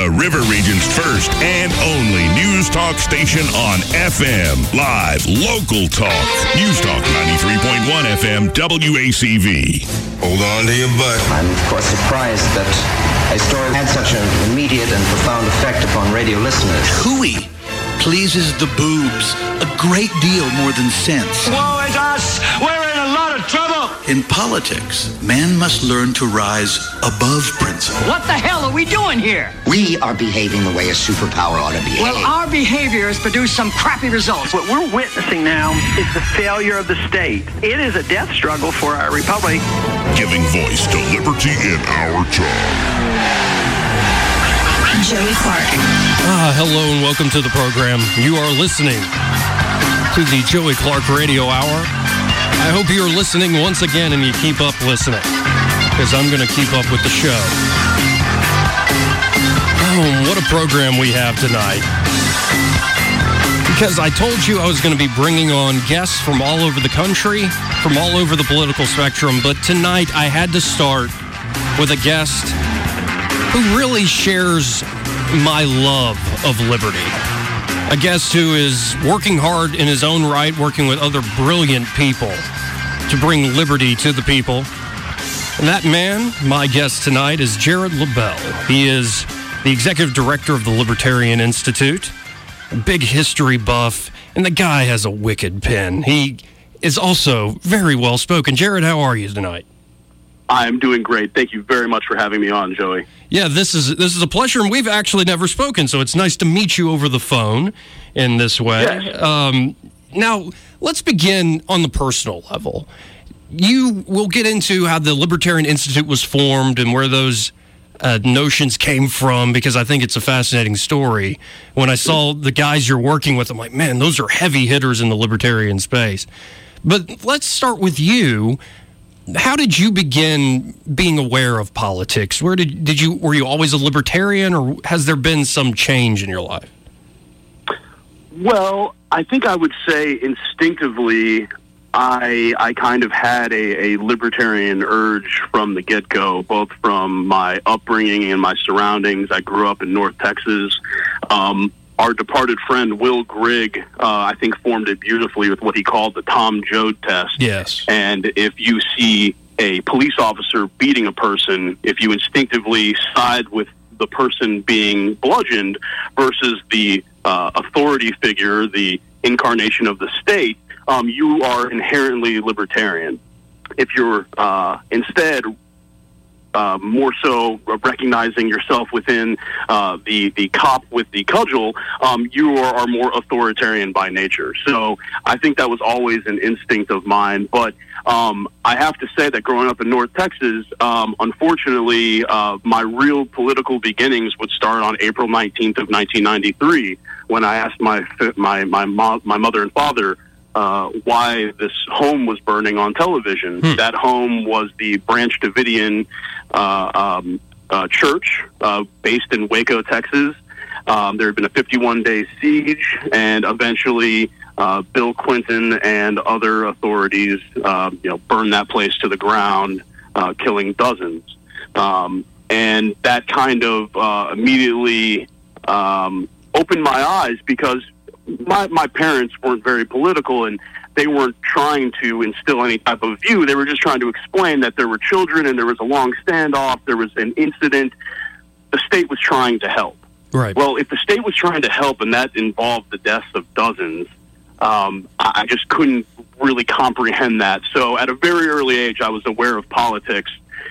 the River Region's first and only news talk station on FM. Live, local talk. News Talk 93.1 FM, WACV. Hold on to your butt. I'm, of course, surprised that a story had such an immediate and profound effect upon radio listeners. Hooey pleases the boobs a great deal more than sense. Woe is us! In politics, man must learn to rise above principle. What the hell are we doing here? We are behaving the way a superpower ought to behave. Well, our behavior has produced some crappy results. What we're witnessing now is the failure of the state. It is a death struggle for our republic. Giving voice to liberty in our time. Joey Clark. Ah, hello and welcome to the program. You are listening to the Joey Clark Radio Hour. I hope you're listening once again and you keep up listening because I'm going to keep up with the show. Oh, what a program we have tonight. Because I told you I was going to be bringing on guests from all over the country, from all over the political spectrum, but tonight I had to start with a guest who really shares my love of liberty. A guest who is working hard in his own right, working with other brilliant people to bring liberty to the people. And that man, my guest tonight, is Jared Labell. He is the executive director of the Libertarian Institute, a big history buff, and the guy has a wicked pen. He is also very well spoken. Jared, how are you tonight? I'm doing great. Thank you very much for having me on, Joey. Yeah, this is this is a pleasure, and we've actually never spoken, so it's nice to meet you over the phone in this way. Yes. Um, now, let's begin on the personal level. You will get into how the Libertarian Institute was formed and where those uh, notions came from because I think it's a fascinating story. When I saw the guys you're working with, I'm like, man, those are heavy hitters in the libertarian space. But let's start with you how did you begin being aware of politics? Where did did you were you always a libertarian, or has there been some change in your life? Well, I think I would say instinctively, I I kind of had a, a libertarian urge from the get go, both from my upbringing and my surroundings. I grew up in North Texas. Um, our departed friend Will Grigg, uh, I think, formed it beautifully with what he called the Tom Joad test. Yes. And if you see a police officer beating a person, if you instinctively side with the person being bludgeoned versus the uh, authority figure, the incarnation of the state, um, you are inherently libertarian. If you're uh, instead uh, more so recognizing yourself within uh, the the cop with the cudgel, um, you are, are, more authoritarian by nature. So I think that was always an instinct of mine. But um, I have to say that growing up in North Texas, um, unfortunately, uh, my real political beginnings would start on April 19th of 1993 when I asked my my my mo- my mother and father uh, why this home was burning on television. Hmm. That home was the Branch Davidian uh, um, uh, church uh, based in Waco, Texas. Um, there had been a 51 day siege, and eventually uh, Bill Clinton and other authorities, uh, you know, burned that place to the ground, killing dozens. Um, and that kind of immediately um, opened my eyes because my my parents weren't very political and they weren't trying to instill any type of view. They were just trying to explain that there were children and there was a long standoff, there was an incident. The state was trying to help. Right. Well, if the state was trying to help and that involved the deaths of dozens, um, I just couldn't really comprehend that. So at a very early age, I was aware of politics.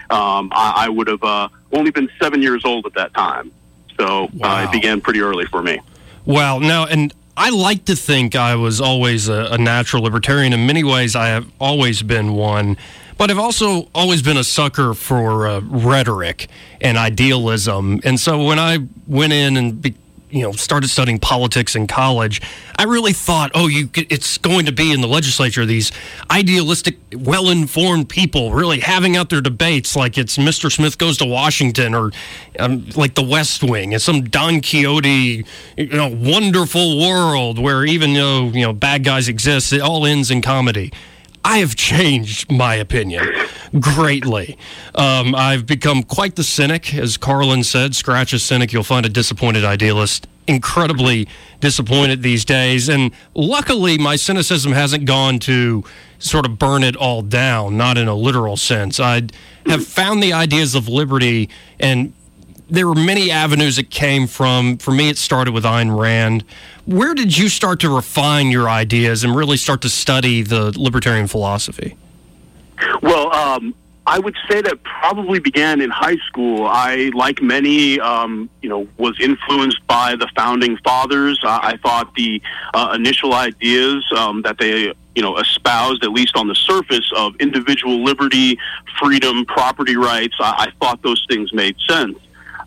Um, I, I would have uh, only been seven years old at that time. So wow. uh, it began pretty early for me. Wow. Now, and I like to think I was always a, a, natural libertarian. In many ways, I have always been one. But I've also always been a sucker for uh, rhetoric and idealism. And so when I went in and be, you know started studying politics in college, I really thought, oh, you it's going to be in the legislature these idealistic, well-informed people really having out their debates like it's Mr. Smith goes to Washington or um, like the West Wing. It's some Don Quixote, you know, wonderful world where even though you know bad guys exist, it all ends in comedy. I have changed my opinion greatly. Um, I've become quite the cynic, as Carlin said. Scratch a cynic, you'll find a disappointed idealist. Incredibly disappointed these days. And luckily, my cynicism hasn't gone to sort of burn it all down, not in a literal sense. I have found the ideas of liberty, and there were many avenues it came from. For me, it started with Ayn Rand. Where did you start to refine your ideas and really start to study the libertarian philosophy? Well, um, I would say that probably began in high school. I, like many, um, you know, was influenced by the founding fathers. Uh, I thought the uh, initial ideas um, that they, you know, espoused, at least on the surface, of individual liberty, freedom, property rights, I, I thought those things made sense.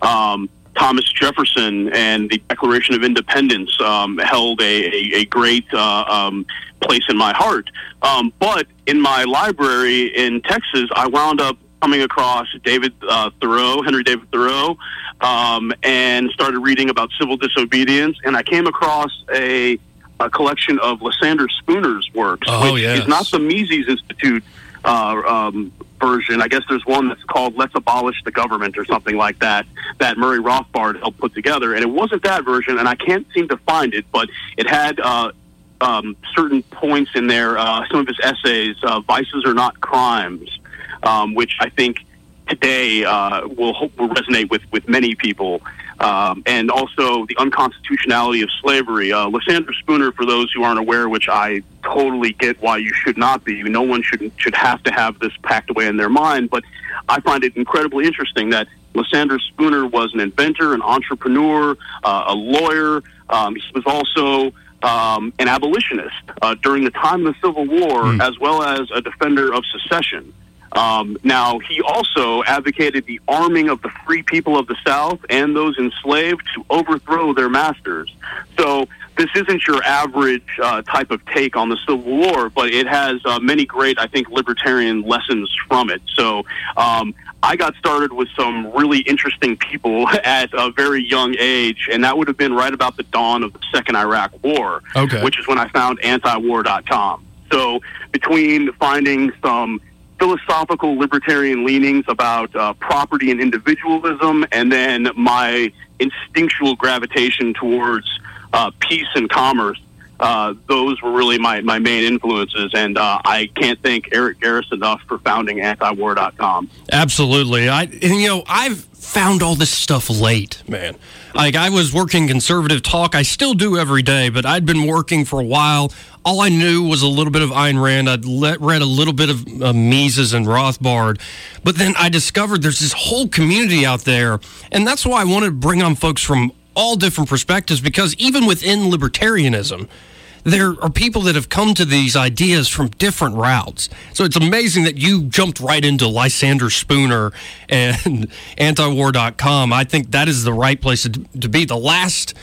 Um, Thomas Jefferson and the Declaration of Independence um, held a, a, a great uh, um, place in my heart. Um, but in my library in Texas, I wound up coming across David uh, Thoreau, Henry David Thoreau, um, and started reading about civil disobedience. And I came across a, a collection of Lysander Spooner's works, Oh, which yes. is not the Mises Institute uh, um, version. I guess there's one that's called "Let's Abolish the Government" or something like that that Murray Rothbard helped put together, and it wasn't that version, and I can't seem to find it, but it had. Uh, um, certain points in there, uh, some of his essays, uh, "Vices Are Not Crimes," um, which I think today uh, will will resonate with with many people, um, and also the unconstitutionality of slavery. Uh, Lysander Spooner, for those who aren't aware, which I totally get why you should not be. No one should should have to have this packed away in their mind, but I find it incredibly interesting that. Lysander Spooner was an inventor, an entrepreneur, uh, a lawyer. Um, he was also um, an abolitionist uh, during the time of the Civil War, as well as a defender of secession. Um, now, he also advocated the arming of the free people of the South and those enslaved to overthrow their masters. So, this isn't your average uh, type of take on the Civil War, but it has uh, many great, I think, libertarian lessons from it. So, um, I got started with some really interesting people at a very young age, and that would have been right about the dawn of the Second Iraq War, Okay. which is when I found antiwar.com. So, between finding some philosophical libertarian leanings about uh, property and individualism, and then my instinctual gravitation towards uh, peace and commerce. Uh, those were really my, my main influences, and uh, I can't thank Eric Garris enough for founding antiwar.com. Absolutely. I and, you know, I've found all this stuff late, man. Like I was working conservative talk. I still do every day, but I'd been working for a while. All I knew was a little bit of Ayn Rand. I'd let, read a little bit of uh, Mises and Rothbard, but then I discovered there's this whole community out there, and that's why I wanted to bring on folks from all different perspectives because even within libertarianism, there are people that have come to these ideas from different routes. So it's amazing that you jumped right into Lysander Spooner and antiwar.com. I think that is the right place to, to be. The last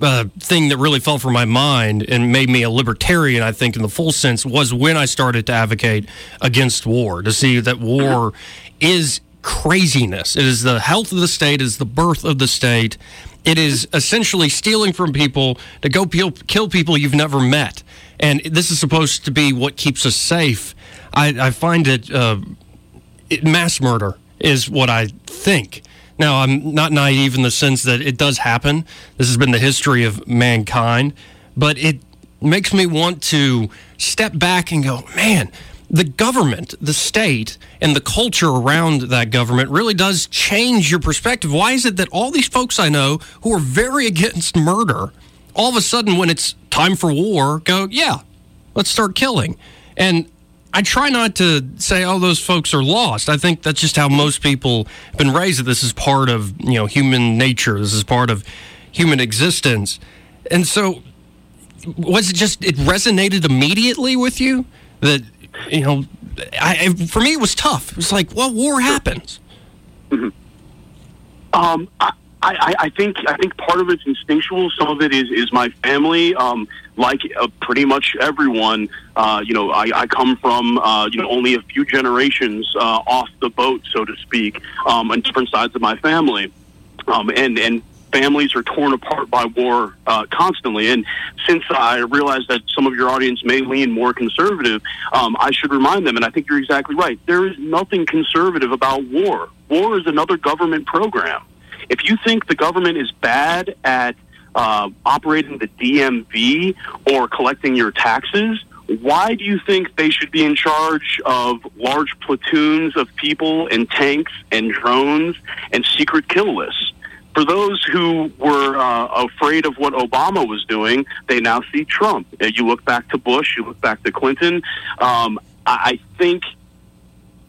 uh, thing that really fell from my mind and made me a libertarian, I think, in the full sense, was when I started to advocate against war, to see that war is craziness. It is the health of the state, is the birth of the state. It is essentially stealing from people to go peel, kill people you've never met. And this is supposed to be what keeps us safe. I, I find it, uh, it mass murder is what I think. Now, I'm not naive in the sense that it does happen. This has been the history of mankind, but it makes me want to step back and go, man, the government, the state, and the culture around that government really does change your perspective. Why is it that all these folks I know who are very against murder, all of a sudden, when it's time for war, go, yeah, let's start killing? And I try not to say, oh, those folks are lost. I think that's just how most people have been raised. That this is part of you know human nature. This is part of human existence. And so, was it just it resonated immediately with you that you know? I, for me, it was tough. It was like, well, war happens. Um, I, I, I think I think part of it's instinctual. Some of it is is my family. Um, like uh, pretty much everyone, uh, you know, I, I come from uh, you know only a few generations uh, off the boat, so to speak, um, on different sides of my family, um, and and families are torn apart by war uh, constantly. And since I realize that some of your audience may lean more conservative, um, I should remind them, and I think you're exactly right, there is nothing conservative about war. War is another government program. If you think the government is bad at uh, operating the DMV or collecting your taxes, why do you think they should be in charge of large platoons of people and tanks and drones and secret kill lists? For those who were uh, afraid of what Obama was doing, they now see Trump. Uh, You look back to Bush, you look back to Clinton. Um, I I think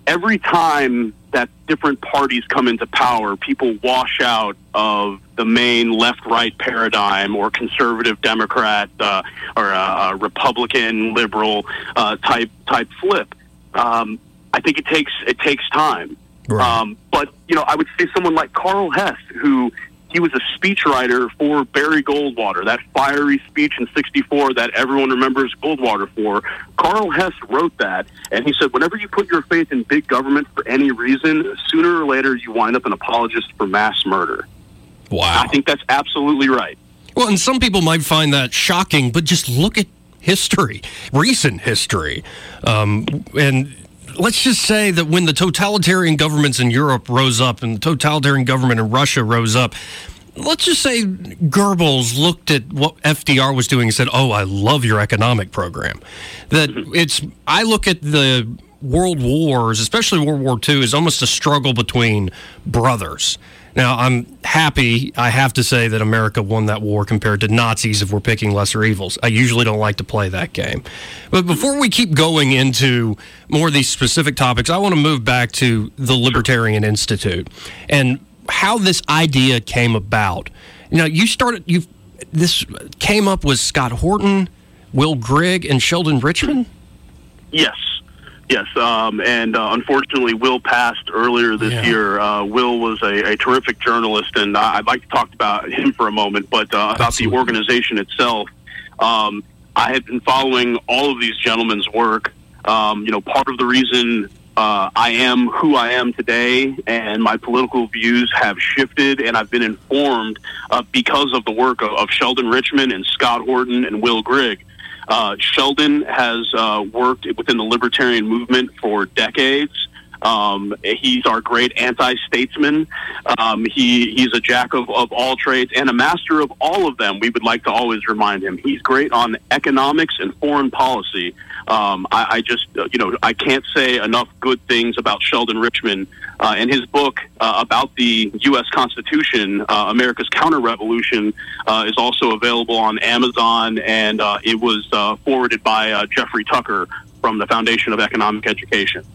every time that different parties come into power, people wash out of the main left-right paradigm or conservative Democrat uh, or uh, uh, Republican liberal uh, type type flip. Um, I think it takes it takes time. Um, but you know, I would say someone like Karl Hess, who he was a speechwriter for Barry Goldwater, that fiery speech in '64 that everyone remembers Goldwater for. Karl Hess wrote that, and he said, "Whenever you put your faith in big government for any reason, sooner or later you wind up an apologist for mass murder." Wow. I think that's absolutely right. Well, and some people might find that shocking, but just look at history, recent history. Um, and let's just say that when the totalitarian governments in Europe rose up and the totalitarian government in Russia rose up, let's just say Goebbels looked at what FDR was doing and said, "Oh, I love your economic program." That it's I look at the world wars, especially World War II, as almost a struggle between brothers. Now, I'm happy, I have to say, that America won that war compared to Nazis if we're picking lesser evils. I usually don't like to play that game. But before we keep going into more of these specific topics, I want to move back to the Libertarian Institute and how this idea came about. Know, you started, you this came up with Scott Horton, Will Grigg, and Sheldon Richman? Yes. Yes, um, and uh, unfortunately, Will passed earlier this Yeah. year. Uh, Will was a, a terrific journalist, and I'd like to talk about him for a moment, but uh, about the organization itself. Um, I had been following all of these gentlemen's work. Um, you know, part of the reason uh, I am who I am today, and my political views have shifted, and I've been informed uh, because of the work of, of Sheldon Richman and Scott Horton and Will Grigg. Uh, Sheldon has uh, worked within the libertarian movement for decades. Um, he's our great anti-statesman. Um, he he's a jack of, of all trades and a master of all of them. We would like to always remind him. He's great on economics and foreign policy. Um, I, I just uh, you know I can't say enough good things about Sheldon Richman uh, and his book uh, about the U.S. Constitution, uh, America's Counter Revolution, uh, is also available on Amazon, and uh, it was forwarded by Jeffrey Tucker from the Foundation of Economic Education.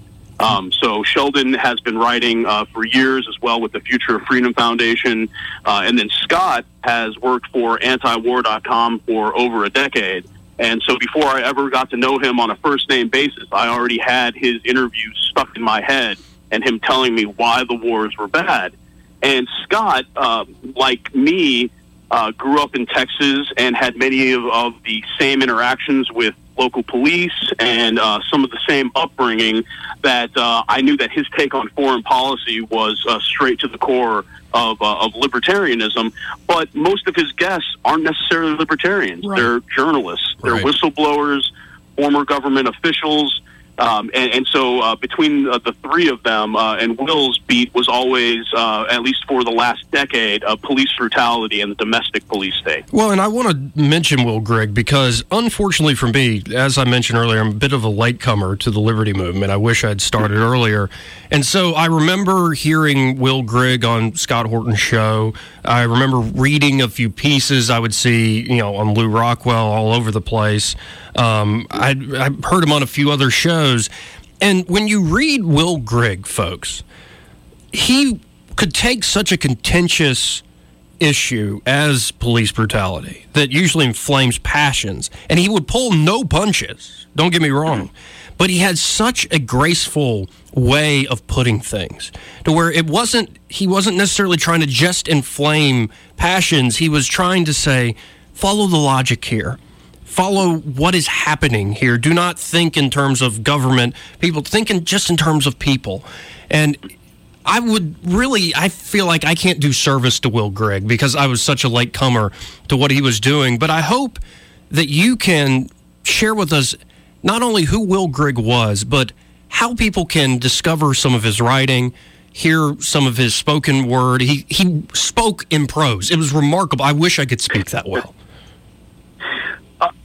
Um, so Sheldon has been writing uh, for years as well with the Future of Freedom Foundation, uh, and then Scott has worked for antiwar.com for over a decade. And so before I ever got to know him on a first name basis, I already had his interview stuck in my head and him telling me why the wars were bad. And Scott, uh, like me, uh, grew up in Texas and had many of, of the same interactions with local police and uh, some of the same upbringing that uh, I knew that his take on foreign policy was uh, straight to the core of, uh, of libertarianism. But most of his guests aren't necessarily libertarians. Right. They're journalists. They're Right. whistleblowers, former government officials. Um, and, and so uh, between uh, the three of them, uh, and Will's beat was always, uh, at least for the last decade, police brutality and the domestic police state. Well, and I want to mention Will Grigg because, unfortunately for me, as I mentioned earlier, I'm a bit of a latecomer to the Liberty Movement. I wish I'd started earlier. And so I remember hearing Will Grigg on Scott Horton's show. I remember reading a few pieces I would see, you know, on Lew Rockwell all over the place. Um, I I heard him on a few other shows. And when you read Will Grigg, folks, he could take such a contentious issue as police brutality that usually inflames passions. And he would pull no punches. Don't get me wrong. But he had such a graceful way of putting things to where it wasn't he wasn't necessarily trying to just inflame passions. He was trying to say follow the logic here follow what is happening here do not think in terms of government people think in just in terms of people and I would really, I feel like I can't do service to Will Grigg because I was such a late comer to what he was doing. But I hope that you can share with us not only who Will Grigg was, but how people can discover some of his writing, hear some of his spoken word. He he spoke in prose. It was remarkable. I wish I could speak that well.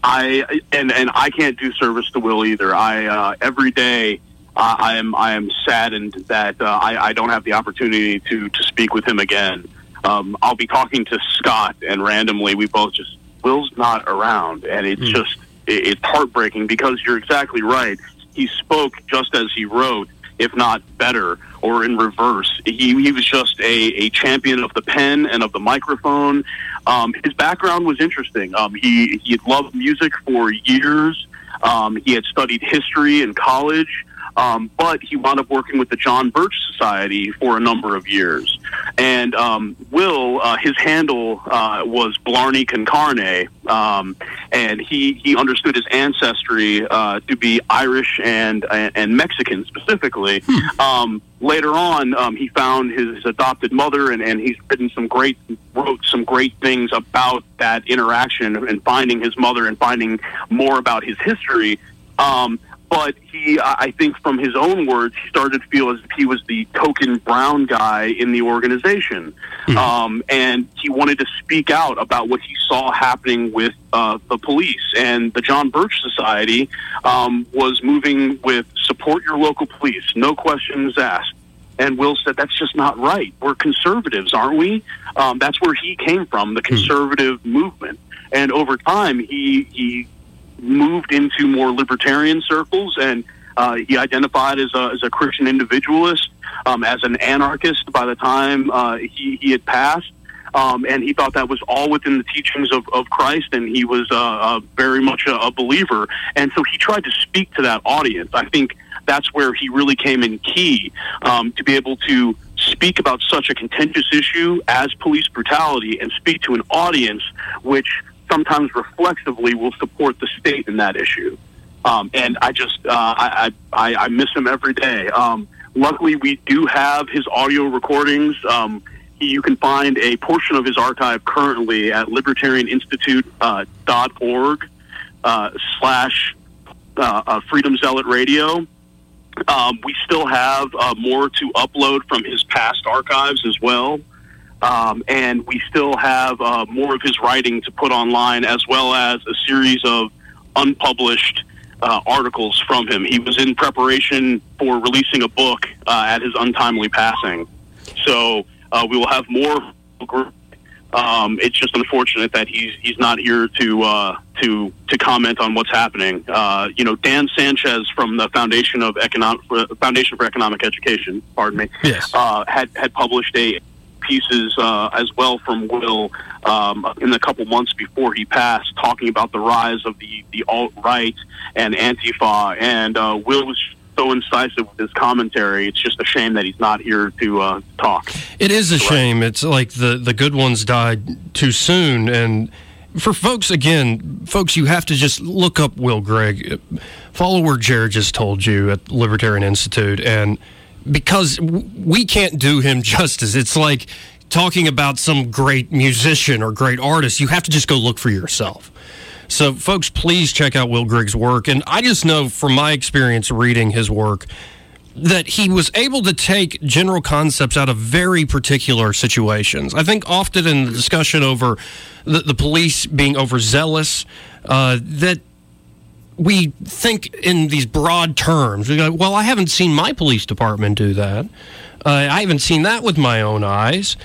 I and and I can't do service to Will either. I uh, every day uh, I am I am saddened that uh, I, I don't have the opportunity to to speak with him again. Um, I'll be talking to Scott, and randomly we both just Will's not around, and it's mm. just it, it's heartbreaking because you're exactly right. He spoke just as he wrote, if not better or in reverse. He, he was just a, a champion of the pen and of the microphone. Um, his background was interesting. Um, he, he loved music for years. Um, he had studied history in college. Um, but he wound up working with the John Birch Society for a number of years. And um, Will, uh, his handle uh, was Blarney Concarne, um, and he, he understood his ancestry uh, to be Irish and, and Mexican specifically. Hmm. Um, later on, um, he found his adopted mother, and, and he's written some great, wrote some great things about that interaction and finding his mother and finding more about his history. Um, but he, I think, from his own words, he started to feel as if he was the token brown guy in the organization, mm-hmm. um, and he wanted to speak out about what he saw happening with uh, the police. And the John Birch Society um, was moving with support your local police, no questions asked. And Will said, "That's just not right. We're conservatives, aren't we?" Um, that's where he came from, the hmm. conservative mm-hmm. movement. And over time, he he moved into more libertarian circles, and uh, he identified as a, as a Christian individualist, um, as an anarchist by the time uh, he, he had passed. Um, and he thought that was all within the teachings of, of Christ, and he was uh, uh, very much a, a believer. And so he tried to speak to that audience. I think that's where he really came in key um, to be able to speak about such a contentious issue as police brutality and speak to an audience which sometimes reflexively will support the state in that issue. Um, and I just uh, I, I I miss him every day. Um, luckily, we do have his audio recordings. Um, you can find a portion of his archive currently at libertarianinstitute.org uh, uh, slash uh, uh, Freedom Zealot Radio. Um, we still have uh, more to upload from his past archives as well. Um, and we still have uh, more of his writing to put online, as well as a series of unpublished uh, articles from him. He was in preparation for releasing a book uh, at his untimely passing. So uh, we will have more. Um, it's just unfortunate that he's he's not here to uh, to to comment on what's happening. Uh, you know, Dan Sanchez from the Foundation of Economic Foundation for Economic Education, pardon me, yes. had had published a pieces uh, as well from Will um, in the couple months before he passed, talking about the rise of the, the alt right and Antifa. And uh, Will was so incisive with his commentary. It's just a shame that he's not here to uh, talk. It is a shame. It's like the the good ones died too soon, and for folks again, folks, you have to just look up Will Grigg. follow where Jared just told you at Libertarian Institute, and because we can't do him justice. It's like talking about some great musician or great artist. You have to just go look for yourself. So, folks, please check out Will Grigg's work. And I just know from my experience reading his work that he was able to take general concepts out of very particular situations. I think often in the discussion over the, the police being overzealous, uh, that we think in these broad terms. We go, well, I haven't seen my police department do that. Uh, I haven't seen that with my own eyes.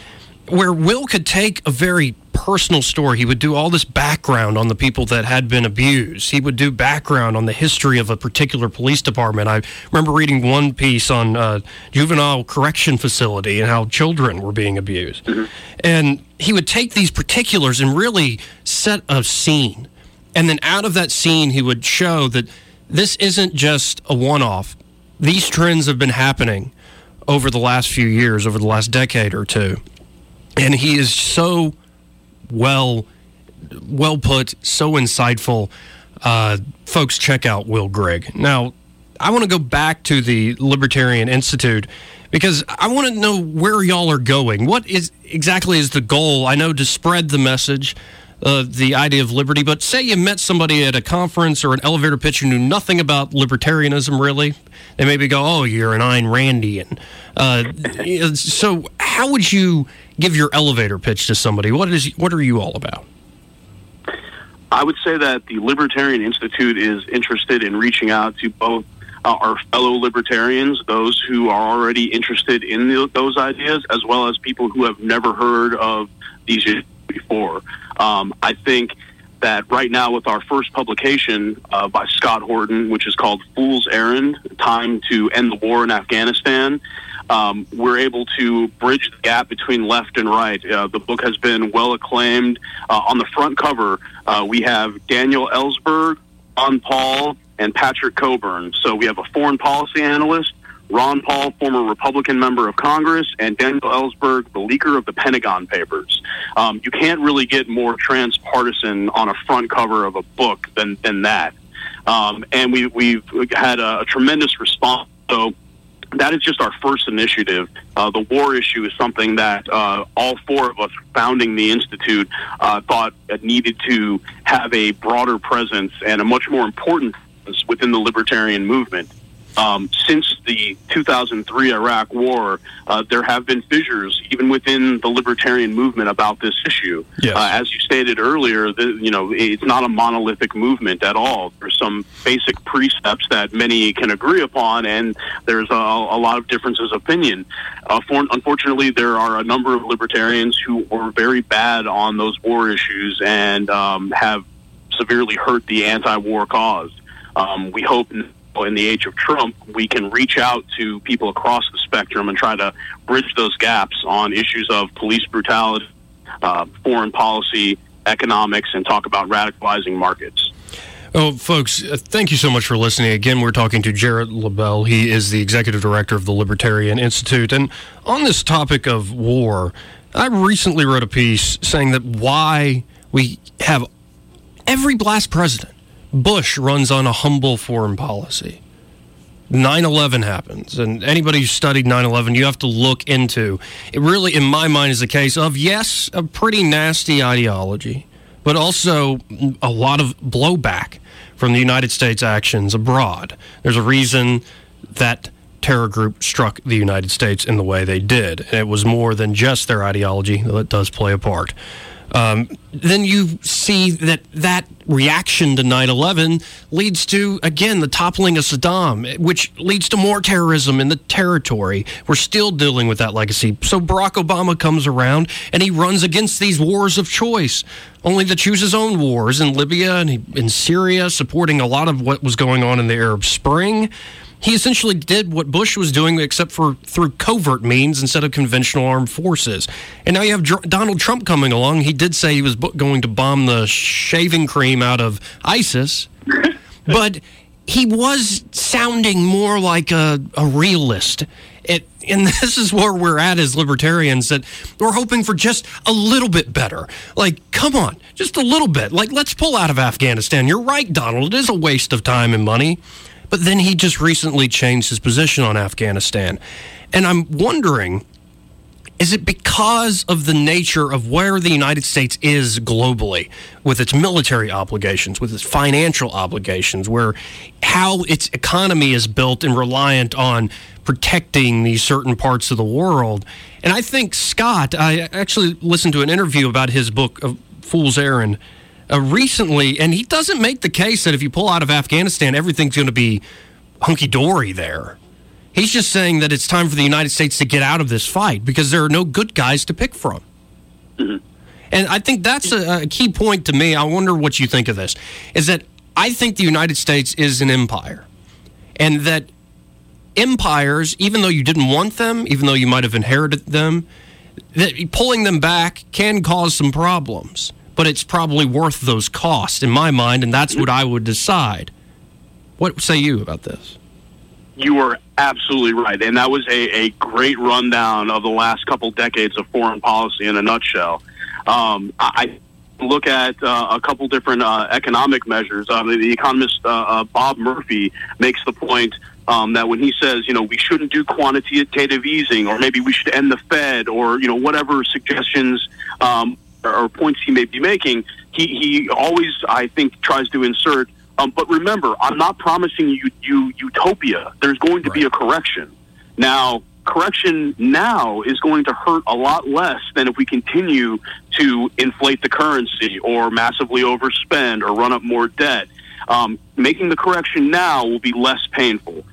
Where Will could take a very personal story, he would do all this background on the people that had been abused. He would do background on the history of a particular police department. I remember reading one piece on uh, juvenile correction facility and how children were being abused. Mm-hmm. And he would take these particulars and really set a scene and then out of that scene, he would show that this isn't just a one off. These trends have been happening over the last few years, over the last decade or two. And he is so well well put, so insightful. Uh, folks, check out Will Grigg. Now, I want to go back to the Libertarian Institute because I want to know where y'all are going. What is exactly is the goal? I know to spread the message, uh, the idea of liberty, but say you met somebody at a conference or an elevator pitch who knew nothing about libertarianism really. They maybe go, "Oh, you're an Ayn Randian." Uh, so, how would you give your elevator pitch to somebody? What is what are you all about? I would say that the Libertarian Institute is interested in reaching out to both uh, our fellow libertarians, those who are already interested in the, those ideas, as well as people who have never heard of these before. Um, I think that right now, with our first publication uh, by Scott Horton, which is called Fool's Errand Time to End the War in Afghanistan, um, we're able to bridge the gap between left and right. Uh, the book has been well acclaimed. Uh, on the front cover, uh, we have Daniel Ellsberg, Ron Paul, and Patrick Cockburn. So we have a foreign policy analyst, Ron Paul, former Republican member of Congress, and Daniel Ellsberg, the leaker of the Pentagon Papers. Um, you can't really get more transpartisan on a front cover of a book than, than that. Um, and we, we've had a, a tremendous response. So that is just our first initiative. Uh, the war issue is something that uh, all four of us founding the institute uh, thought needed to have a broader presence and a much more important within the libertarian movement. Um, since the 2003 Iraq War, uh, there have been fissures even within the libertarian movement about this issue. Yes. Uh, as you stated earlier, the, you know it's not a monolithic movement at all. There's some basic precepts that many can agree upon, and there's a, a lot of differences of opinion. Uh, for, unfortunately, there are a number of libertarians who were very bad on those war issues and um, have severely hurt the anti-war cause. Um, we hope in the age of Trump, we can reach out to people across the spectrum and try to bridge those gaps on issues of police brutality, uh, foreign policy, economics, and talk about radicalizing markets. Oh, folks, uh, thank you so much for listening. Again, we're talking to Jared Labell. He is the executive director of the Libertarian Institute. And on this topic of war, I recently wrote a piece saying that why we have every last president Bush runs on a humble foreign policy. 9 11 happens, and anybody who studied 9 11, you have to look into it. Really, in my mind, is a case of yes, a pretty nasty ideology, but also a lot of blowback from the United States actions abroad. There's a reason that terror group struck the United States in the way they did, and it was more than just their ideology, it does play a part um, then you see that that reaction to 9 11 leads to, again, the toppling of Saddam, which leads to more terrorism in the territory. We're still dealing with that legacy. So Barack Obama comes around and he runs against these wars of choice, only to choose his own wars in Libya and in Syria, supporting a lot of what was going on in the Arab Spring he essentially did what Bush was doing, except for through covert means instead of conventional armed forces. And now you have Dr- Donald Trump coming along. He did say he was going to bomb the shaving cream out of ISIS, but he was sounding more like a, a realist. It, and this is where we're at as libertarians that we're hoping for just a little bit better. Like, come on, just a little bit. Like, let's pull out of Afghanistan. You're right, Donald. It is a waste of time and money. But then he just recently changed his position on Afghanistan. And I'm wondering is it because of the nature of where the United States is globally with its military obligations, with its financial obligations, where how its economy is built and reliant on protecting these certain parts of the world? And I think Scott, I actually listened to an interview about his book, uh, Fool's Errand uh, recently, and he doesn't make the case that if you pull out of Afghanistan, everything's going to be hunky dory there. He's just saying that it's time for the United States to get out of this fight because there are no good guys to pick from. Mm-hmm. And I think that's a, a key point to me. I wonder what you think of this. Is that I think the United States is an empire, and that empires, even though you didn't want them, even though you might have inherited them, that pulling them back can cause some problems but it's probably worth those costs in my mind, and that's what I would decide. What say you about this? You are absolutely right, and that was a, a great rundown of the last couple decades of foreign policy in a nutshell. Um, I look at uh, a couple different uh, economic measures. Uh, the economist uh, uh, Bob Murphy makes the point Um, that when he says, you know, we shouldn't do quantitative easing, or maybe we should end the Fed, or you know, whatever suggestions um, or, points he may be making, he, he always, I think, tries to insert. Um, but remember, I'm not promising you, you utopia. There's going to be a correction. Now, correction now is going to hurt a lot less than if we continue to inflate the currency or massively overspend or run up more debt. Um, making the correction now will be less painful.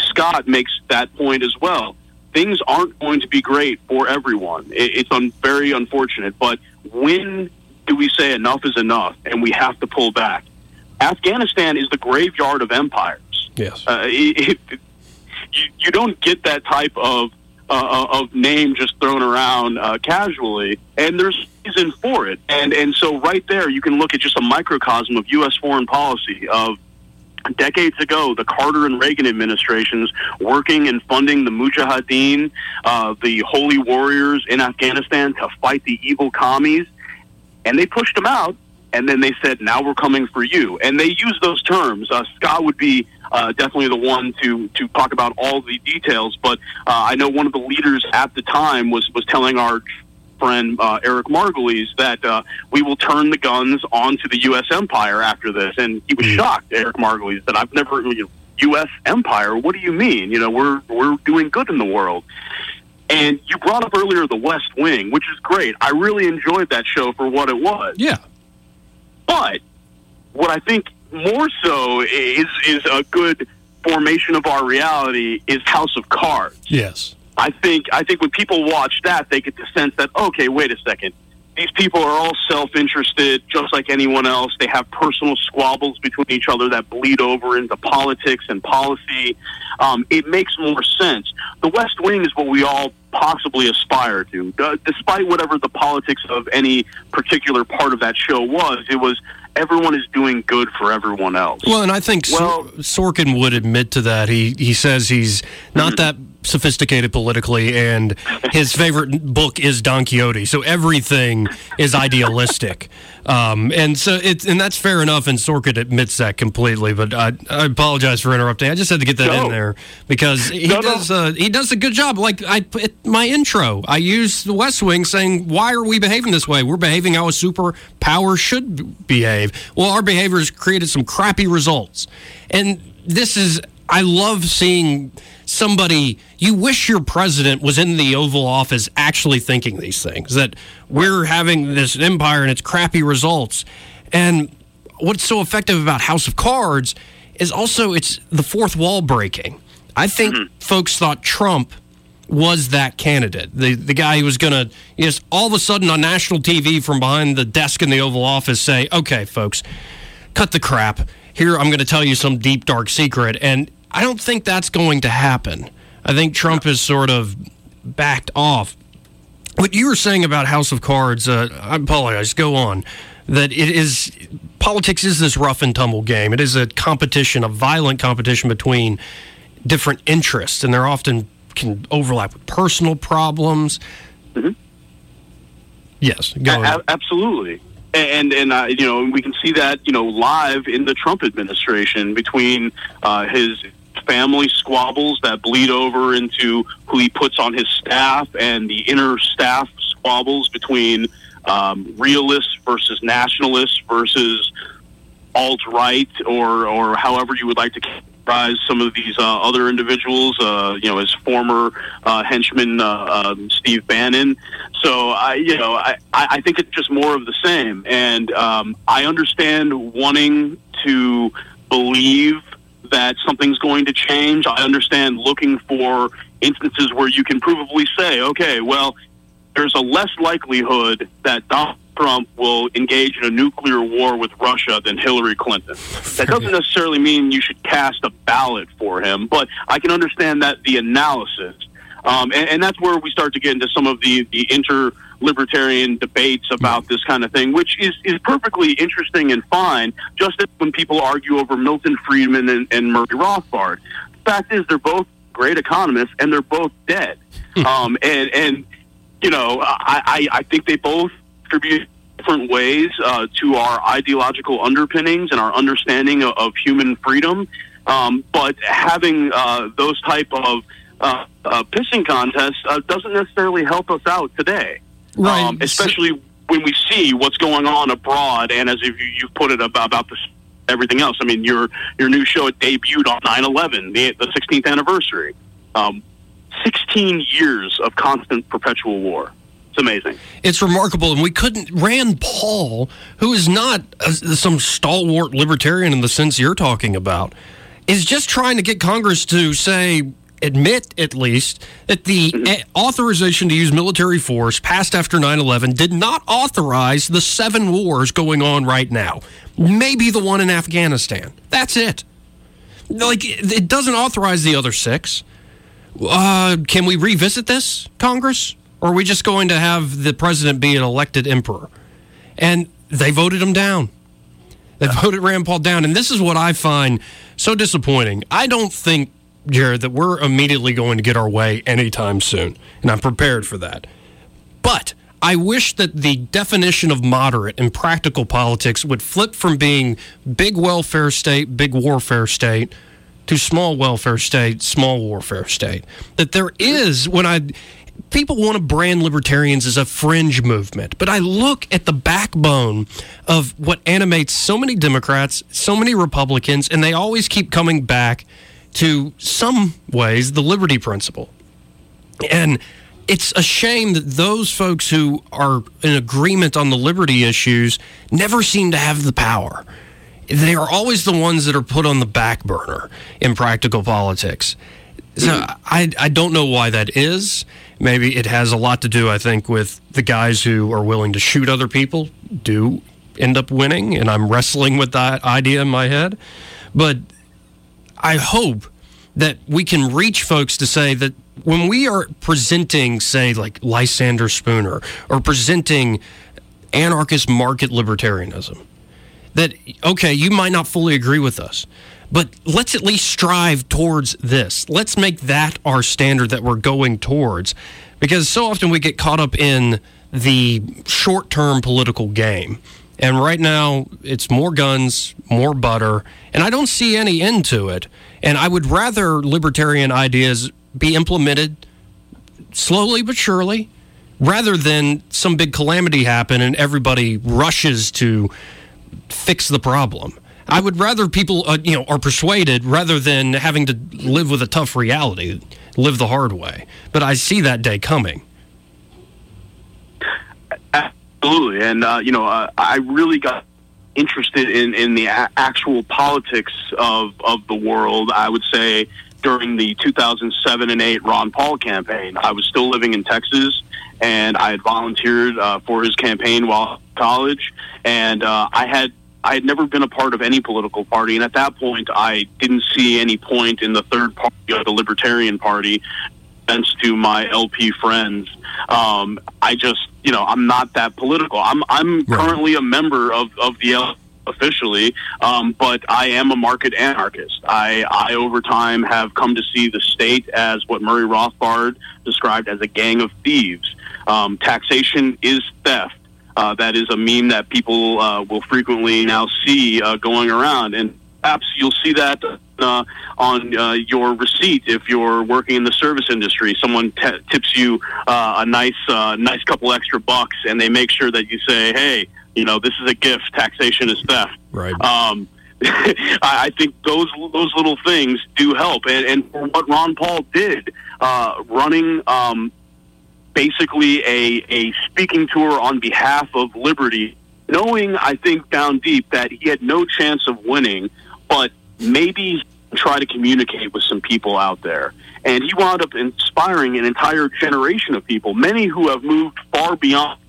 Scott makes that point as well. Things aren't going to be great for everyone. It, it's un- very unfortunate. But when do we say enough is enough and we have to pull back? Afghanistan is the graveyard of empires. Yes. Uh, it, it, you, you don't get that type of uh, of name just thrown around uh, casually, and there's reason for it. And and so right there, you can look at just a microcosm of U.S. foreign policy of decades ago, the Carter and Reagan administrations working and funding the Mujahideen, uh, the holy warriors in Afghanistan to fight the evil commies, and they pushed them out. And then they said, "Now we're coming for you." And they used those terms. Uh, Scott would be uh, definitely the one to to talk about all the details. But uh, I know one of the leaders at the time was was telling our friend uh, Eric Margolis that uh, we will turn the guns onto the U.S. empire after this, and he was shocked. Eric Margolis that I've never you know, U.S. empire. What do you mean? You know, we're we're doing good in the world. And you brought up earlier the West Wing, which is great. I really enjoyed that show for what it was. Yeah. But what I think more so is is a good formation of our reality is House of Cards. Yes. I think I think when people watch that, they get the sense that okay, wait a second, these people are all self-interested, just like anyone else. They have personal squabbles between each other that bleed over into politics and policy. Um, it makes more sense. The West Wing is what we all possibly aspire to, uh, despite whatever the politics of any particular part of that show was. It was everyone is doing good for everyone else. Well, and I think Well- Sorkin would admit to that. He he says he's not that sophisticated politically, and his favorite book is Don Quixote. So everything is idealistic, um, and so it's and that's fair enough. And Sorkin admits that completely. But I, I apologize for interrupting. I just had to get that No. in there because he No, no. does uh, he does a good job. Like I my intro, I used the West Wing saying, "Why are we behaving this way? We're behaving how a superpower should behave." Well, our behavior has created some crappy results, and this is. I love seeing somebody. You wish your president was in the Oval Office actually thinking these things. That we're having this empire and its crappy results, and what's so effective about House of Cards is also it's the fourth wall breaking. I think mm-hmm. folks thought Trump was that candidate, the the guy who was going to just all of a sudden on national TV from behind the desk in the Oval Office say, "Okay, folks, cut the crap. Here, I'm going to tell you some deep dark secret." And I don't think that's going to happen. I think Trump has sort of backed off. What you were saying about House of Cards, uh, I apologize. Go on. That it is politics is this rough and tumble game. It is a competition, a violent competition between different interests, and they're often can overlap with personal problems. Yes, go A- ahead. a- absolutely. And and uh, you know we can see that you know live in the Trump administration between uh, his family squabbles that bleed over into who he puts on his staff and the inner staff squabbles between um, realists versus nationalists versus alt right or or however you would like to categorize some of these uh, other individuals. Uh, you know, his former uh, henchman uh, um, Steve Bannon. So I, you know, I I think it's just more of the same, and um, I understand wanting to believe that something's going to change. I understand looking for instances where you can provably say, okay, well, there's a less likelihood that Donald Trump will engage in a nuclear war with Russia than Hillary Clinton. That doesn't necessarily mean you should cast a ballot for him, but I can understand that the analysis. Um, and, and that's where we start to get into some of the, the inter libertarian debates about this kind of thing, which is, is perfectly interesting and fine, just as when people argue over Milton Friedman and, and Murray Rothbard. The fact is, they're both great economists and they're both dead. um, and, and, you know, I, I, I think they both contribute different ways uh, to our ideological underpinnings and our understanding of, of human freedom. Um, but having uh, those type of uh, uh, pissing contests uh, doesn't necessarily help us out today, Right. um, especially when we see what's going on abroad. And as if you, you put it about, about this, everything else. I mean, your your new show it debuted on 9/11, the, the 16th anniversary. Um, 16 years of constant perpetual war. It's amazing. It's remarkable, and we couldn't. Rand Paul, who is not uh, some stalwart libertarian in the sense you're talking about, is just trying to get Congress to say, admit at least, that the a- authorization to use military force passed after 9 11 did not authorize the seven wars going on right now. Maybe the one in Afghanistan. That's it. Like, it doesn't authorize the other six. Uh, can we revisit this, Congress? Or are we just going to have the president be an elected emperor? And they voted him down. They voted Rand Paul down. And this is what I find so disappointing. I don't think, Jared, that we're immediately going to get our way anytime soon. And I'm prepared for that. But I wish that the definition of moderate in practical politics would flip from being big welfare state, big warfare state, to small welfare state, small warfare state. That there is, when I, people want to brand libertarians as a fringe movement, but I look at the backbone of what animates so many Democrats, so many Republicans, and they always keep coming back to some ways the liberty principle. And it's a shame that those folks who are in agreement on the liberty issues never seem to have the power. They are always the ones that are put on the back burner in practical politics. So I, I don't know why that is. Maybe it has a lot to do, I think, with the guys who are willing to shoot other people do end up winning, and I'm wrestling with that idea in my head. But I hope that we can reach folks to say that when we are presenting, say, like Lysander Spooner or presenting anarchist market libertarianism, that, okay, you might not fully agree with us, but let's at least strive towards this. Let's make that our standard that we're going towards because so often we get caught up in the short term political game. And right now, it's more guns, more butter, and I don't see any end to it. And I would rather libertarian ideas be implemented slowly but surely rather than some big calamity happen and everybody rushes to fix the problem. I would rather people, uh, you know, are persuaded rather than having to live with a tough reality, live the hard way. But I see that day coming. Absolutely, and uh, you know, uh, I really got interested in in the a- actual politics of of the world. I would say during the 2007 and 8 Ron Paul campaign, I was still living in Texas, and I had volunteered uh, for his campaign while college, and uh, I had. I had never been a part of any political party, and at that point, I didn't see any point in the third party of the Libertarian Party to my LP friends. Um, I just, you know, I'm not that political. I'm, I'm Right. currently a member of, of the L officially, um, but I am a market anarchist. I, I over time have come to see the state as what Murray Rothbard described as a gang of thieves. Um, taxation is theft. Uh, that is a meme that people uh, will frequently now see uh, going around, and perhaps you'll see that uh, on uh, your receipt if you're working in the service industry. Someone t- tips you uh, a nice, uh, nice couple extra bucks, and they make sure that you say, "Hey, you know, this is a gift. Taxation is theft." Right. Um, I think those those little things do help, and, and for what Ron Paul did, uh, running um, basically a, a speaking tour on behalf of liberty, knowing I think down deep that he had no chance of winning, but maybe try to communicate with some people out there. And he wound up inspiring an entire generation of people, many who have moved far beyond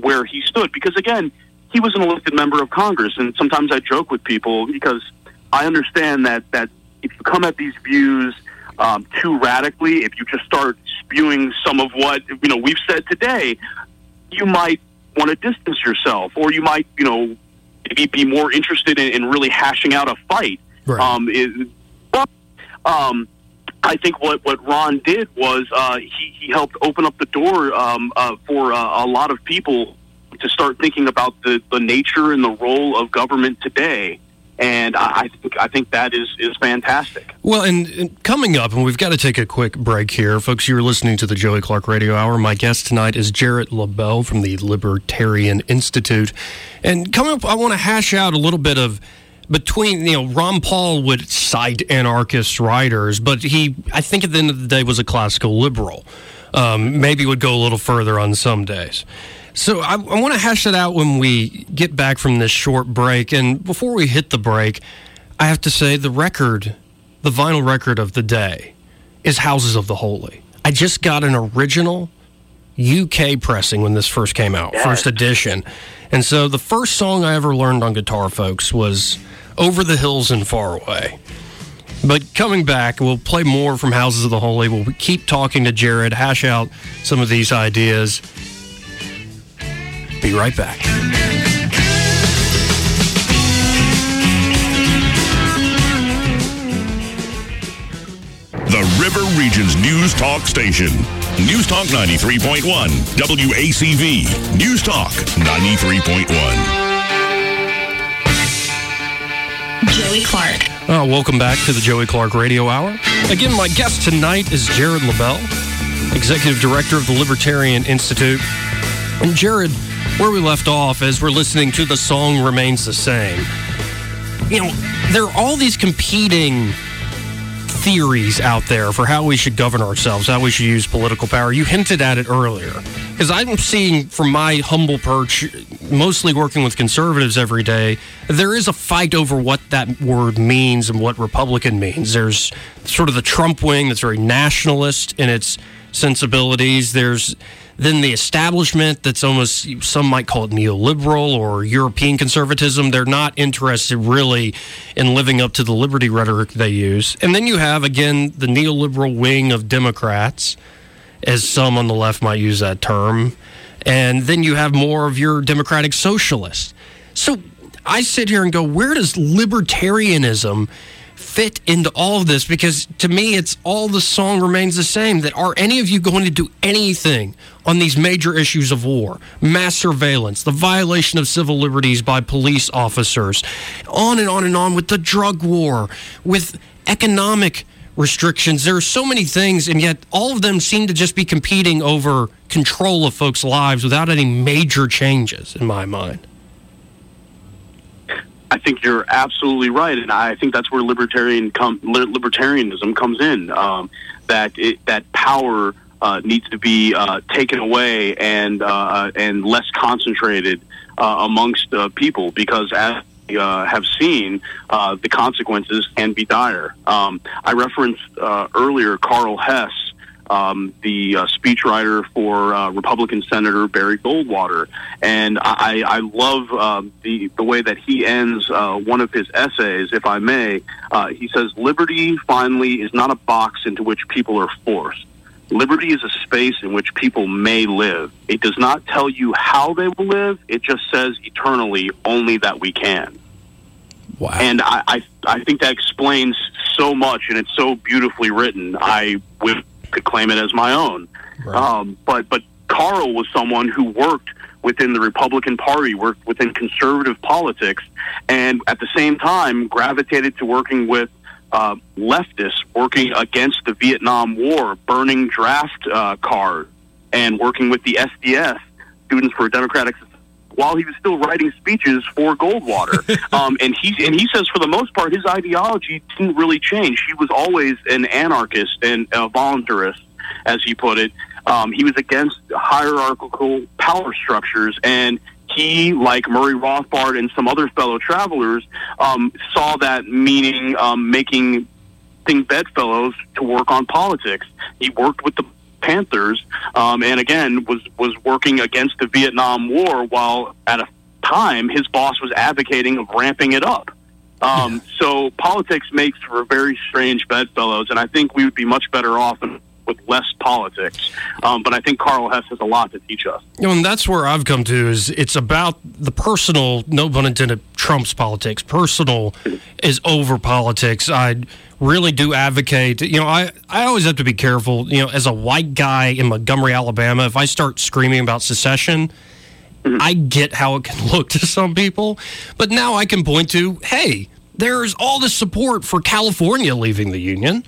where he stood. Because again, he was an elected member of Congress, and sometimes I joke with people because I understand that that if you come at these views um, too radically, if you just start spewing some of what you know we've said today, you might want to distance yourself, or you might you know be more interested in, in really hashing out a fight. Right. Um, it, but um, I think what, what Ron did was uh, he, he helped open up the door um, uh, for uh, a lot of people to start thinking about the, the nature and the role of government today. and I, I think I think that is is fantastic. Well, and, and, coming up, and we've got to take a quick break here, folks. You're listening to the Joey Clark Radio Hour. My guest tonight is Jared Labell from the Libertarian Institute, and coming up, I want to hash out a little bit of between you know Ron Paul would cite anarchist writers, but he I think at the end of the day was a classical liberal. Um, maybe would go a little further on some days. So I, I want to hash it out when we get back from this short break. And before we hit the break, I have to say the record, the vinyl record of the day, is Houses of the Holy. I just got an original UK pressing when this first came out, yes. first edition. And so the first song I ever learned on guitar, folks, was Over the Hills and Far Away. But coming back, we'll play more from Houses of the Holy. We'll keep talking to Jared, hash out some of these ideas. Be right back. The River Region's News Talk Station. News Talk 93.1. WACV. News Talk 93.1. Joey Clark. Oh, welcome back to the Joey Clark Radio Hour. Again, my guest tonight is Jared Labell, Executive Director of the Libertarian Institute. And Jared, where we left off as we're listening to the song remains the same. You know, there are all these competing theories out there for how we should govern ourselves, how we should use political power. You hinted at it earlier. Because I'm seeing from my humble perch, mostly working with conservatives every day, there is a fight over what that word means and what Republican means. There's sort of the Trump wing that's very nationalist in its sensibilities. There's then the establishment that's almost some might call it neoliberal or European conservatism. They're not interested really in living up to the liberty rhetoric they use. And then you have, again, the neoliberal wing of Democrats, as some on the left might use that term. And then you have more of your democratic socialists. So I sit here and go, where does libertarianism fit into all of this because to me it's all the song remains the same. That are any of you going to do anything on these major issues of war? Mass surveillance the violation of civil liberties by police officers on and on and on with the drug war with economic restrictions. There are so many things and yet all of them seem to just be competing over control of folks lives without any major changes in my mind I think you're absolutely right, and I think that's where libertarian com- libertarianism comes in. Um, that it, that power uh, needs to be uh, taken away and uh, and less concentrated uh, amongst uh, people because as we uh, have seen, the consequences can be dire. Um, I referenced earlier Karl Hess um, the uh, speechwriter for uh, Republican Senator Barry Goldwater, and I, I love uh, the the way that he ends uh, one of his essays, if I may. Uh, he says, "Liberty finally is not a box into which people are forced." Liberty is a space in which people may live. It does not tell you how they will live. It just says eternally only that we can. Wow. And I, I, I think that explains so much, and it's so beautifully written. I would could claim it as my own. Right. Um, but but Karl was someone who worked within the Republican Party, worked within conservative politics, and at the same time gravitated to working with uh, leftists, working against the Vietnam War, burning draft uh, cards, and working with the SDS, Students for a Democratic while he was still writing speeches for Goldwater. um, and he and he says for the most part his ideology didn't really change. He was always an anarchist and a voluntarist, as he put it. Um, he was against hierarchical power structures and he, like Murray Rothbard and some other fellow travelers, um, saw that meaning um, making think bedfellows to work on politics. He worked with the Panthers, um, and again was was working against the Vietnam War while at a time his boss was advocating of ramping it up. Um. So politics makes for very strange bedfellows, and I think we would be much better off with less politics. Um, but I think Karl Hess has a lot to teach us. You know, and that's where I've come to is it's about the personal, no pun intended, Trump's politics. Personal is over politics. I really do advocate. You know, I, I always have to be careful. You know, as a white guy in Montgomery, Alabama, if I start screaming about secession, mm-hmm. I get how it can look to some people. But now I can point to, hey, there's all this support for California leaving the union.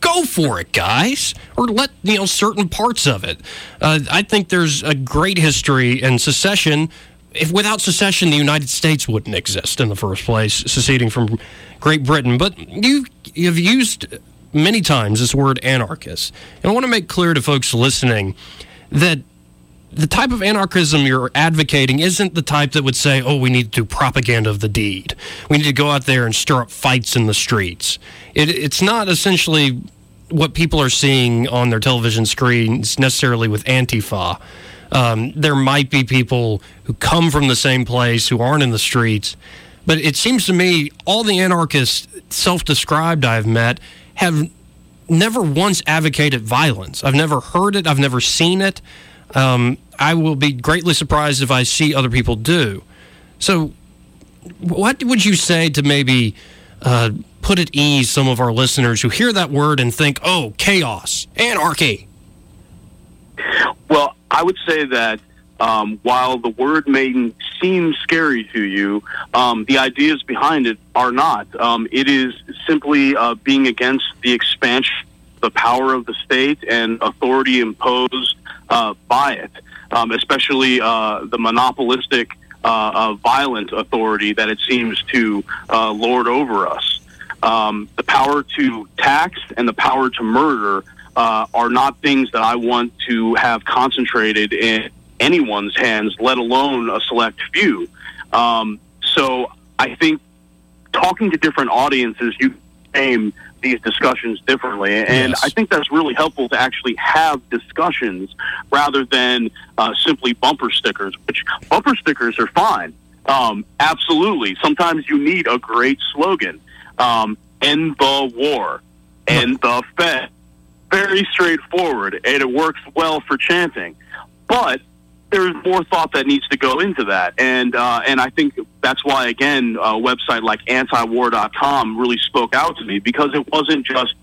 Go for it, guys, or let you know certain parts of it. Uh, I think there's a great history in secession. If without secession, the United States wouldn't exist in the first place, seceding from Great Britain. But you you've used many times this word anarchist, and I want to make clear to folks listening that the type of anarchism you're advocating isn't the type that would say, oh, we need to do propaganda of the deed. We need to go out there and stir up fights in the streets. It, it's not essentially what people are seeing on their television screens necessarily with Antifa. Um, there might be people who come from the same place who aren't in the streets. But it seems to me all the anarchists self described I've met have never once advocated violence. I've never heard it, I've never seen it. Um, I will be greatly surprised if I see other people do. So, what would you say to maybe uh, put at ease some of our listeners who hear that word and think, oh, chaos, anarchy? Well, I would say that um, while the word maiden seems scary to you, um, the ideas behind it are not. Um, it is simply uh, being against the expansion, the power of the state, and authority imposed uh, by it, um, especially uh, the monopolistic, uh, uh, violent authority that it seems to uh, lord over us. Um, the power to tax and the power to murder are not things that I want to have concentrated in anyone's hands, let alone a select few. Um, so I think talking to different audiences, you aim these discussions differently. And yes. I think that's really helpful to actually have discussions rather than uh, simply bumper stickers, which bumper stickers are fine. Um, absolutely. Sometimes you need a great slogan. Um, end the war, end the Fed. Very straightforward, and it works well for chanting. But there's more thought that needs to go into that, and uh, and I think that's why again a website like antiwar.com really spoke out to me because it wasn't just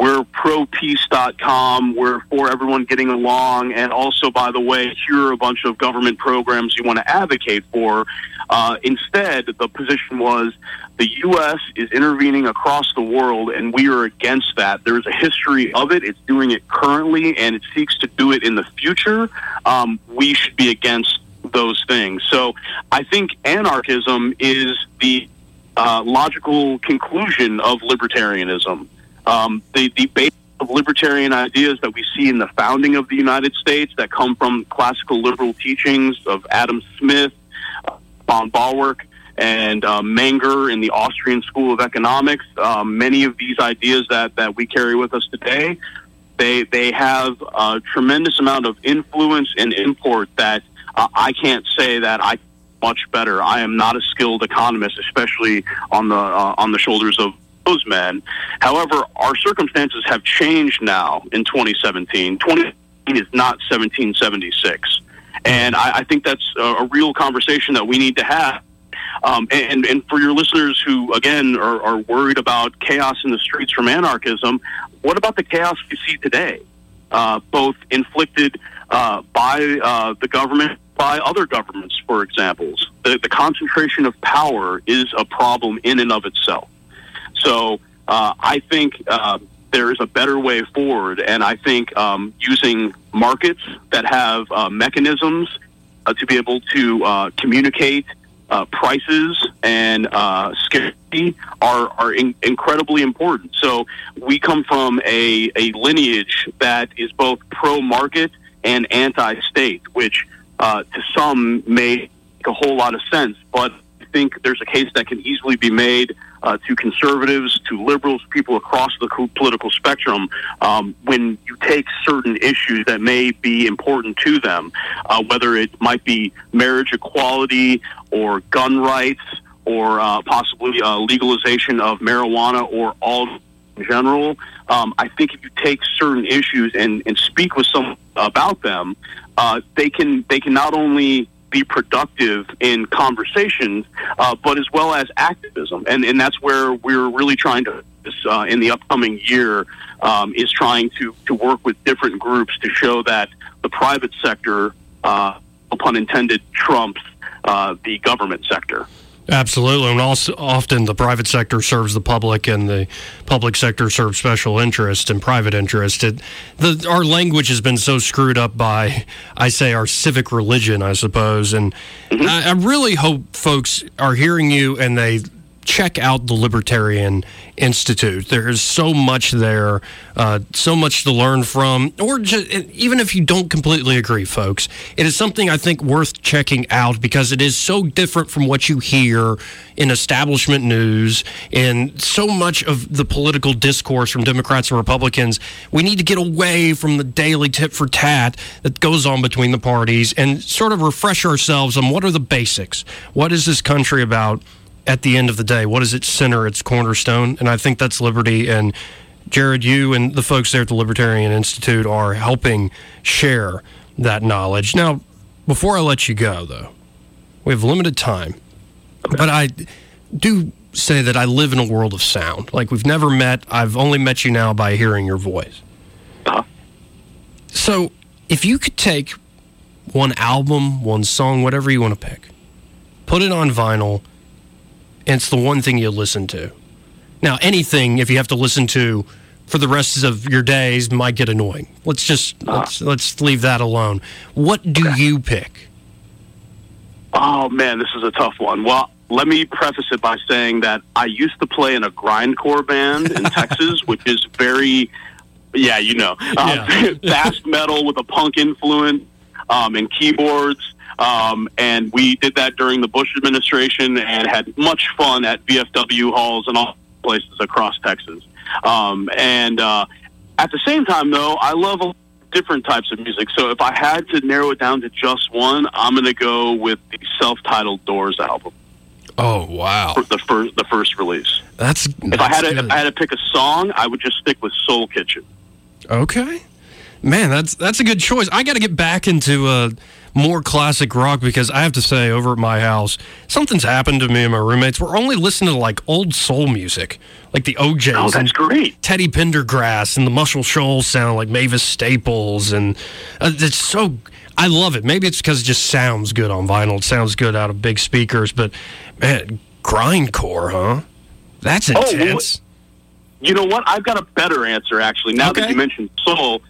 we're pro peace.com, we're for everyone getting along, and also by the way, here are a bunch of government programs you want to advocate for. Uh, instead, the position was the U.S. is intervening across the world, and we are against that. There's a history of it. It's doing it currently, and it seeks to do it in the future. Um, we should be against those things. So I think anarchism is the uh, logical conclusion of libertarianism. Um, the, the base of libertarian ideas that we see in the founding of the United States that come from classical liberal teachings of Adam Smith, Böhm-Bawerk and uh, Menger in the Austrian School of Economics. Um, many of these ideas that, that we carry with us today, they they have a tremendous amount of influence and import that uh, I can't say that I much better. I am not a skilled economist, especially on the uh, on the shoulders of those men. However, our circumstances have changed now in 2017. 2017 is not 1776. And I, I think that's a, a, real conversation that we need to have. Um, and, and for your listeners who, again, are, are worried about chaos in the streets from anarchism, what about the chaos we see today? Uh, both inflicted uh, by uh, the government, by other governments, for examples. The, the concentration of power is a problem in and of itself. So uh, I think uh, there is a better way forward. And I think um, using markets that have uh, mechanisms uh, to be able to uh, communicate uh, prices and uh, scarcity are, are in- incredibly important. So we come from a, a lineage that is both pro market and anti state, which uh, to some may make a whole lot of sense. But I think there's a case that can easily be made uh, to conservatives, to liberals, people across the political spectrum, um, when you take certain issues that may be important to them, uh, whether it might be marriage equality or gun rights or uh, possibly uh, legalization of marijuana or all in general. Um, I think if you take certain issues and, and speak with someone about them, uh, they can they can not only be productive in conversations, uh, but as well as activism. And, and that's where we're really trying to, uh, in the upcoming year, um, is trying to, to work with different groups to show that the private sector, uh, intended, trumps uh, the government sector. Absolutely, and also often the private sector serves the public, and the public sector serves special interest and private interest. It, the, our language has been so screwed up by, I say, our civic religion, I suppose. And mm-hmm. I, I really hope folks are hearing you and they check out the Libertarian Institute. There is so much there, uh, so much to learn from, or just, even if you don't completely agree, folks, it is something I think worth checking out because it is so different from what you hear in establishment news and so much of the political discourse from Democrats and Republicans. We need to get away from the daily tit for tat that goes on between the parties and sort of refresh ourselves on what are the basics. What is this country about? At the end of the day? What is its center, its cornerstone? And I think that's liberty. And Jared, you and the folks there at the Libertarian Institute are helping share that knowledge. Now, before I let you go, though, we have limited time, but I do say that I live in a world of sound. Like we've never met. I've only met you now by hearing your voice. So, if you could take one album, one song, whatever you want to pick, put it on vinyl, it's the one thing you listen to. Now, anything if you have to listen to for the rest of your days might get annoying. Let's just uh, let's, let's leave that alone. What do okay. you pick? Oh man, this is a tough one. Well, let me preface it by saying that I used to play in a grindcore band in Texas, which is very, yeah, you know, uh, yeah. fast metal with a punk influence um, and keyboards. Um, and we did that during the Bush administration and had much fun at VFW halls and all places across Texas. Um, and uh, at the same time, though, I love different types of music. So if I had to narrow it down to just one, I'm going to go with the self-titled Doors album. Oh wow! For the first the first release. That's, that's if I had to, if I had to pick a song, I would just stick with Soul Kitchen. Okay, man, that's that's a good choice. I got to get back into uh, more classic rock because I have to say, over at my house, something's happened to me and my roommates. We're only listening to like old soul music, like the O'Jays. Oh, that's great. Teddy Pendergrass and the Muscle Shoals sound like Mavis Staples, and uh, it's so. I love it. Maybe it's because it just sounds good on vinyl. It sounds good out of big speakers, but man, grindcore, huh? That's intense. Oh, well, you know what? I've got a better answer actually. Now okay. that you mentioned soul,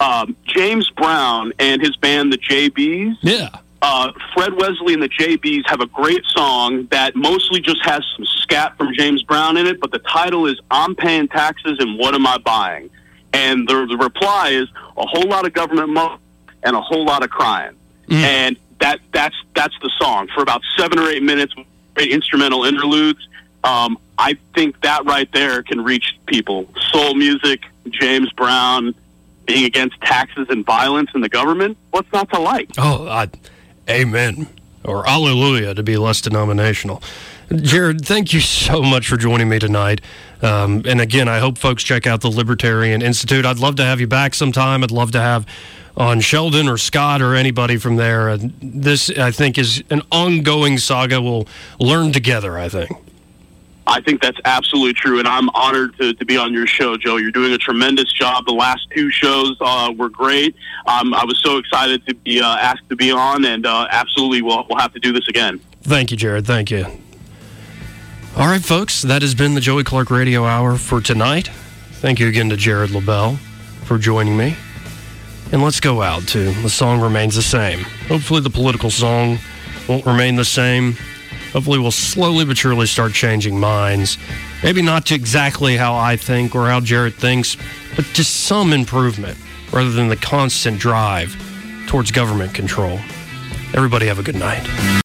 um, James Brown and his band, the JBs. Yeah. Uh, Fred Wesley and the JBs have a great song that mostly just has some scat from James Brown in it, but the title is I'm Paying Taxes and What Am I Buying? And the, the reply is a whole lot of government money and a whole lot of crying. Mm. And that that's that's the song for about seven or eight minutes, with great instrumental interludes. Um, I think that right there can reach people. Soul music, James Brown, being against taxes and violence in the government. What's not to like? Oh, uh, amen. Or alleluia to be less denominational. Jared, thank you so much for joining me tonight. Um, and again, I hope folks check out the Libertarian Institute. I'd love to have you back sometime. I'd love to have on Sheldon or Scott or anybody from there. This, I think, is an ongoing saga we'll learn together, I think. I think that's absolutely true, and I'm honored to, to be on your show, Joe. You're doing a tremendous job. The last two shows uh, were great. Um, I was so excited to be uh, asked to be on, and uh, absolutely, we'll, we'll have to do this again. Thank you, Jared. Thank you. All right, folks, that has been the Joey Clark Radio Hour for tonight. Thank you again to Jared Labell for joining me. And let's go out to the song remains the same. Hopefully, the political song won't remain the same hopefully we'll slowly but surely start changing minds. Maybe not to exactly how I think or how Jared thinks, but to some improvement rather than the constant drive towards government control. Everybody have a good night.